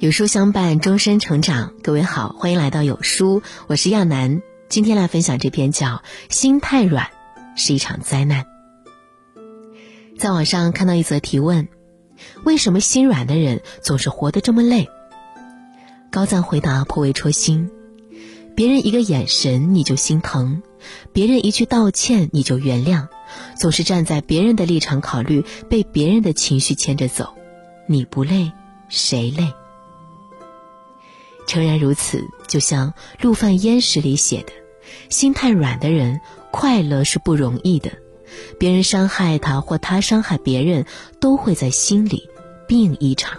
有书相伴，终身成长。各位好，欢迎来到有书，我是亚楠。今天来分享这篇叫《心太软是一场灾难》。在网上看到一则提问：为什么心软的人总是活得这么累？高赞回答颇为戳心：别人一个眼神你就心疼，别人一句道歉你就原谅，总是站在别人的立场考虑，被别人的情绪牵着走，你不累谁累？诚然如此，就像《陆犯焉识》里写的：“心太软的人，快乐是不容易的。别人伤害他，或他伤害别人，都会在心里病一场。”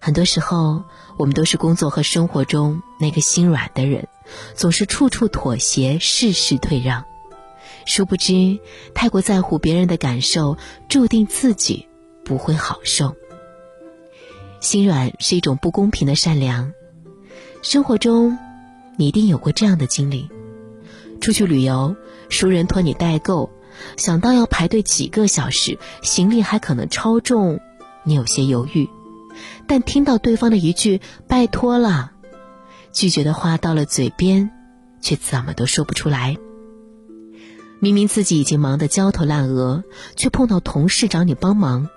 很多时候，我们都是工作和生活中那个心软的人，总是处处妥协，事事退让。殊不知，太过在乎别人的感受，注定自己不会好受。心软是一种不公平的善良。生活中，你一定有过这样的经历：出去旅游，熟人托你代购，想到要排队几个小时，行李还可能超重，你有些犹豫。但听到对方的一句“拜托了”，拒绝的话到了嘴边，却怎么都说不出来。明明自己已经忙得焦头烂额，却碰到同事找你帮忙。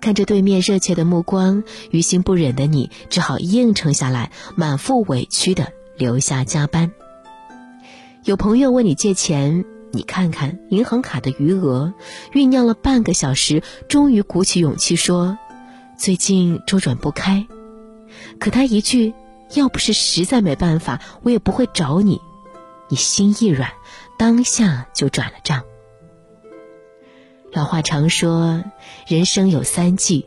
看着对面热切的目光，于心不忍的你只好应承下来，满腹委屈的留下加班。有朋友问你借钱，你看看银行卡的余额，酝酿了半个小时，终于鼓起勇气说：“最近周转不开。”可他一句“要不是实在没办法，我也不会找你。”你心一软，当下就转了账。老话常说，人生有三忌：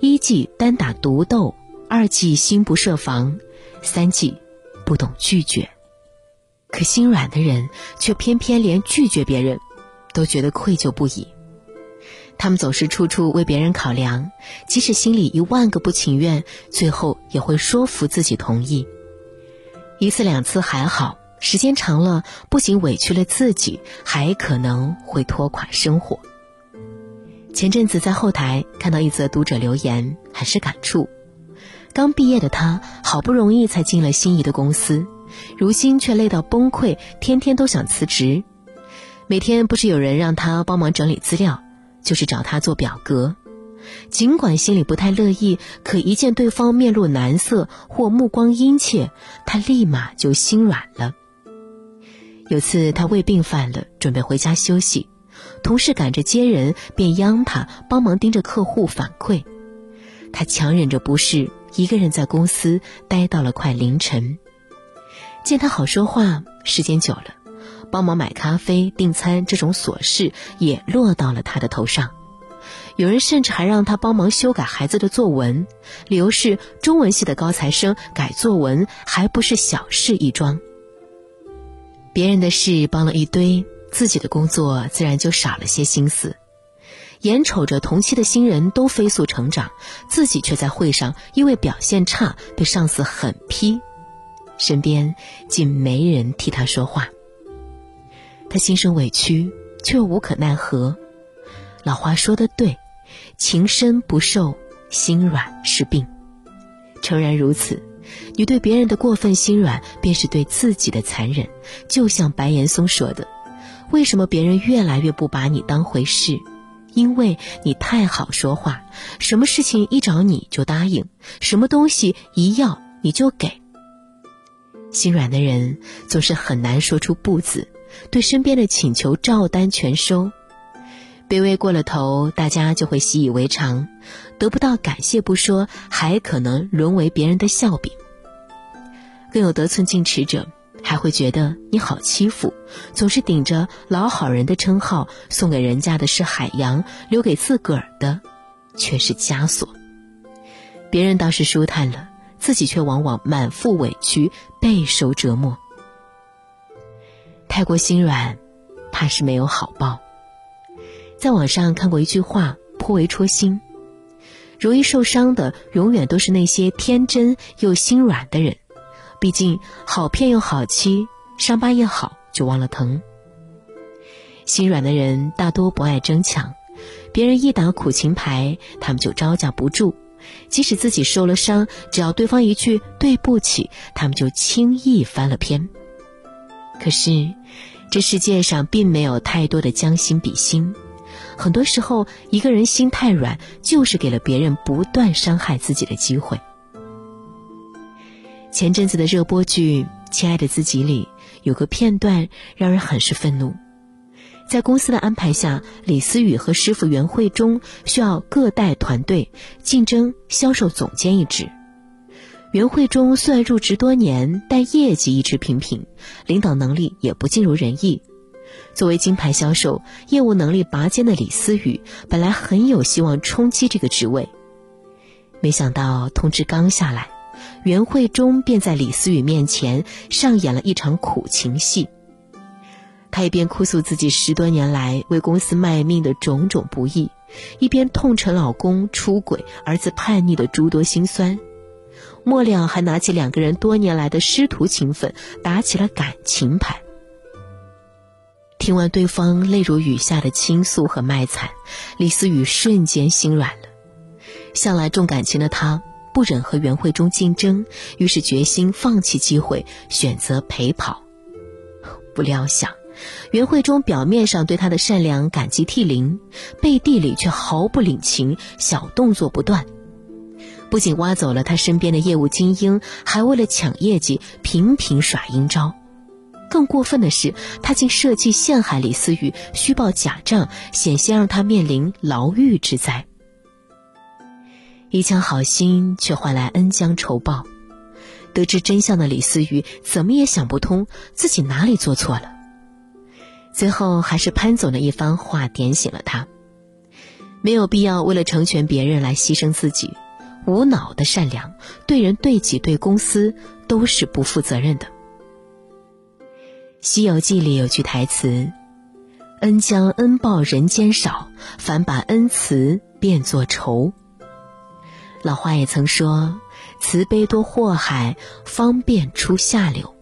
一忌单打独斗，二忌心不设防，三忌不懂拒绝。可心软的人却偏偏连拒绝别人都觉得愧疚不已。他们总是处处为别人考量，即使心里一万个不情愿，最后也会说服自己同意。一次两次还好，时间长了，不仅委屈了自己，还可能会拖垮生活。前阵子在后台看到一则读者留言，很是感触。刚毕业的他，好不容易才进了心仪的公司，如今却累到崩溃，天天都想辞职。每天不是有人让他帮忙整理资料，就是找他做表格。尽管心里不太乐意，可一见对方面露难色或目光殷切，他立马就心软了。有次他胃病犯了，准备回家休息。同事赶着接人，便央他帮忙盯着客户反馈。他强忍着不适，一个人在公司待到了快凌晨。见他好说话，时间久了，帮忙买咖啡、订餐这种琐事也落到了他的头上。有人甚至还让他帮忙修改孩子的作文，理由是中文系的高材生改作文还不是小事一桩。别人的事帮了一堆。自己的工作自然就少了些心思，眼瞅着同期的新人都飞速成长，自己却在会上因为表现差被上司狠批，身边竟没人替他说话。他心生委屈，却无可奈何。老话说的对，情深不寿，心软是病。诚然如此，你对别人的过分心软，便是对自己的残忍。就像白岩松说的。为什么别人越来越不把你当回事？因为你太好说话，什么事情一找你就答应，什么东西一要你就给。心软的人总是很难说出不字，对身边的请求照单全收，卑微过了头，大家就会习以为常，得不到感谢不说，还可能沦为别人的笑柄。更有得寸进尺者。还会觉得你好欺负，总是顶着老好人的称号，送给人家的是海洋，留给自个儿的却是枷锁。别人倒是舒坦了，自己却往往满腹委屈，备受折磨。太过心软，怕是没有好报。在网上看过一句话，颇为戳心：容易受伤的，永远都是那些天真又心软的人。毕竟好骗又好欺，伤疤一好就忘了疼。心软的人大多不爱争抢，别人一打苦情牌，他们就招架不住，即使自己受了伤，只要对方一句对不起，他们就轻易翻了篇。可是，这世界上并没有太多的将心比心。很多时候，一个人心太软，就是给了别人不断伤害自己的机会。前阵子的热播剧《亲爱的自己》里有个片段让人很是愤怒。在公司的安排下，李思雨和师傅袁慧忠需要各带团队竞争销售总监一职。袁慧忠虽然入职多年，但业绩一直平平，领导能力也不尽如人意。作为金牌销售、业务能力拔尖的李思雨，本来很有希望冲击这个职位。没想到通知刚下来，袁慧忠便在李思雨面前上演了一场苦情戏。他一边哭诉自己十多年来为公司卖命的种种不易，一边痛陈老公出轨、儿子叛逆的诸多心酸。末了，还拿起两个人多年来的师徒情分打起了感情牌。听完对方泪如雨下的倾诉和卖惨，李思雨瞬间心软了。向来重感情的她不忍和袁慧忠竞争，于是决心放弃机会，选择陪跑。不料想，袁慧忠表面上对她的善良感激涕零，背地里却毫不领情，小动作不断。不仅挖走了他身边的业务精英，还为了抢业绩频频耍阴招。更过分的是，他竟设计陷害李思雨，虚报假账，险些让他面临牢狱之灾。一腔好心却换来恩将仇报。得知真相的李思雨怎么也想不通自己哪里做错了。最后还是潘总的一番话点醒了他：没有必要为了成全别人来牺牲自己。无脑的善良，对人对己对公司都是不负责任的。《西游记》里有句台词：“恩将恩报人间少，反把恩慈变作仇。”老话也曾说：“慈悲多祸害，方便出下流。”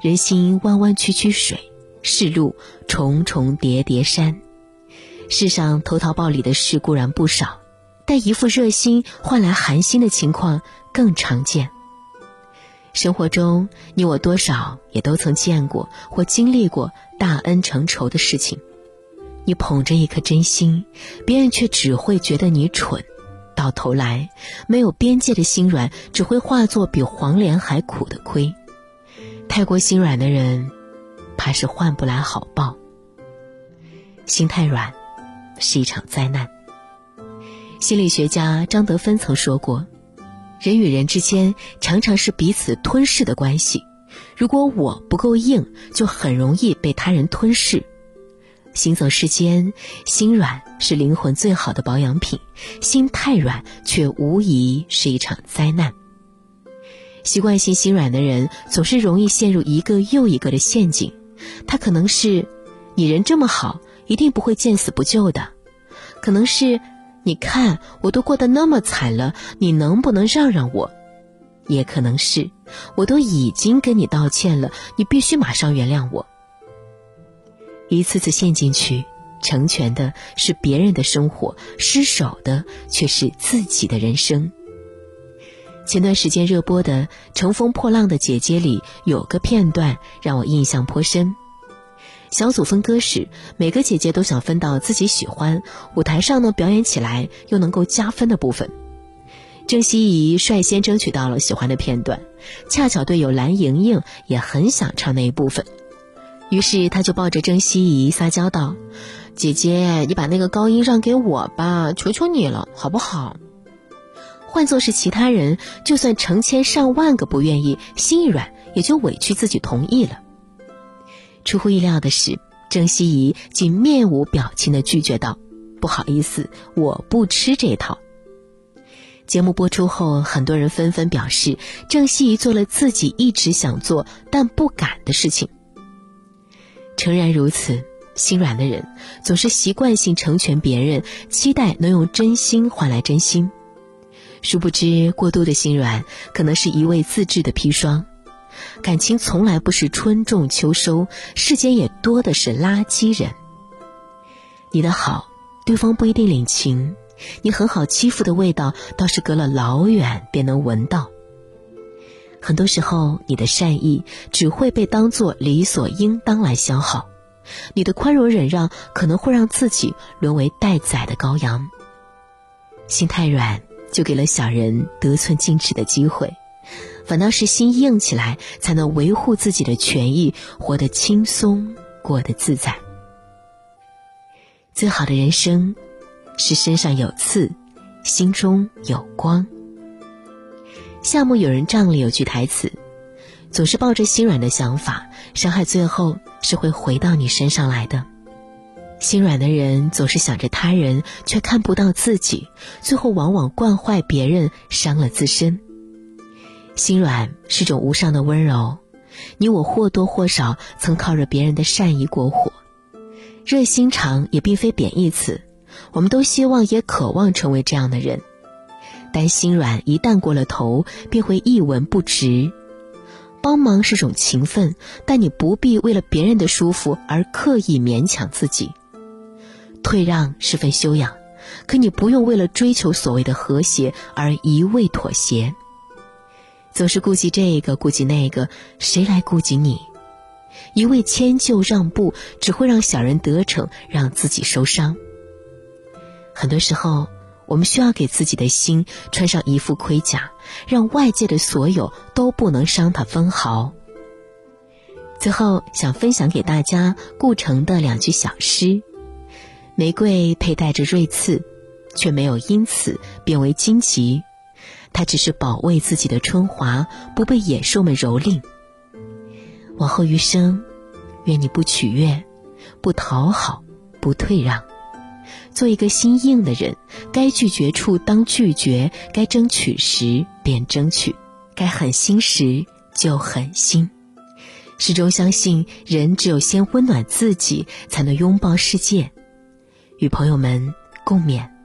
人心弯弯曲曲水，世路重重叠叠山。世上投桃报李的事固然不少。但一副热心换来寒心的情况更常见。生活中，你我多少也都曾见过或经历过大恩成仇的事情。你捧着一颗真心，别人却只会觉得你蠢。到头来，没有边界的心软只会化作比黄连还苦的亏。太过心软的人，怕是换不来好报。心太软，是一场灾难。心理学家张德芬曾说过：“人与人之间常常是彼此吞噬的关系。如果我不够硬，就很容易被他人吞噬。行走世间，心软是灵魂最好的保养品，心太软却无疑是一场灾难。习惯性心软的人，总是容易陷入一个又一个的陷阱。他可能是，你人这么好，一定不会见死不救的；可能是。”你看，我都过得那么惨了，你能不能让让我？也可能是，我都已经跟你道歉了，你必须马上原谅我。一次次陷进去，成全的是别人的生活，失手的却是自己的人生。前段时间热播的《乘风破浪的姐姐》里有个片段让我印象颇深。小组分歌时，每个姐姐都想分到自己喜欢、舞台上呢表演起来又能够加分的部分。郑希怡率先争取到了喜欢的片段，恰巧队友蓝盈莹也很想唱那一部分，于是她就抱着郑希怡撒娇道：“姐姐，你把那个高音让给我吧，求求你了，好不好？”换做是其他人，就算成千上万个不愿意，心一软也就委屈自己同意了。出乎意料的是，郑希怡竟面无表情的拒绝道：“不好意思，我不吃这套。”节目播出后，很多人纷纷表示，郑希怡做了自己一直想做但不敢的事情。诚然如此，心软的人总是习惯性成全别人，期待能用真心换来真心，殊不知过度的心软可能是一味自制的砒霜。感情从来不是春种秋收，世间也多的是垃圾人。你的好，对方不一定领情；你很好欺负的味道，倒是隔了老远便能闻到。很多时候，你的善意只会被当作理所应当来消耗，你的宽容忍让可能会让自己沦为待宰的羔羊。心太软，就给了小人得寸进尺的机会，反倒是心硬起来，才能维护自己的权益，活得轻松，过得自在。最好的人生，是身上有刺，心中有光。夏目友人帐里有句台词：“总是抱着心软的想法，伤害最后是会回到你身上来的。心软的人总是想着他人，却看不到自己，最后往往惯坏别人，伤了自身。心软是种无上的温柔，你我或多或少曾靠着别人的善意过活。”热心肠也并非贬义词，我们都希望也渴望成为这样的人，但心软一旦过了头，便会一文不值。帮忙是种情分，但你不必为了别人的舒服而刻意勉强自己。退让是份修养，可你不用为了追求所谓的和谐而一味妥协。总是顾及这个顾及那个，谁来顾及你？一味迁就让步，只会让小人得逞，让自己受伤。很多时候，我们需要给自己的心穿上一副盔甲，让外界的所有都不能伤它分毫。最后，想分享给大家顾城的两句小诗：玫瑰佩戴着锐刺，却没有因此变为荆棘，它只是保卫自己的春华，不被野兽们蹂躏。往后余生，愿你不取悦，不讨好，不退让，做一个心硬的人。该拒绝处当拒绝，该争取时便争取，该狠心时就狠心。始终相信，人只有先温暖自己，才能拥抱世界。与朋友们共勉。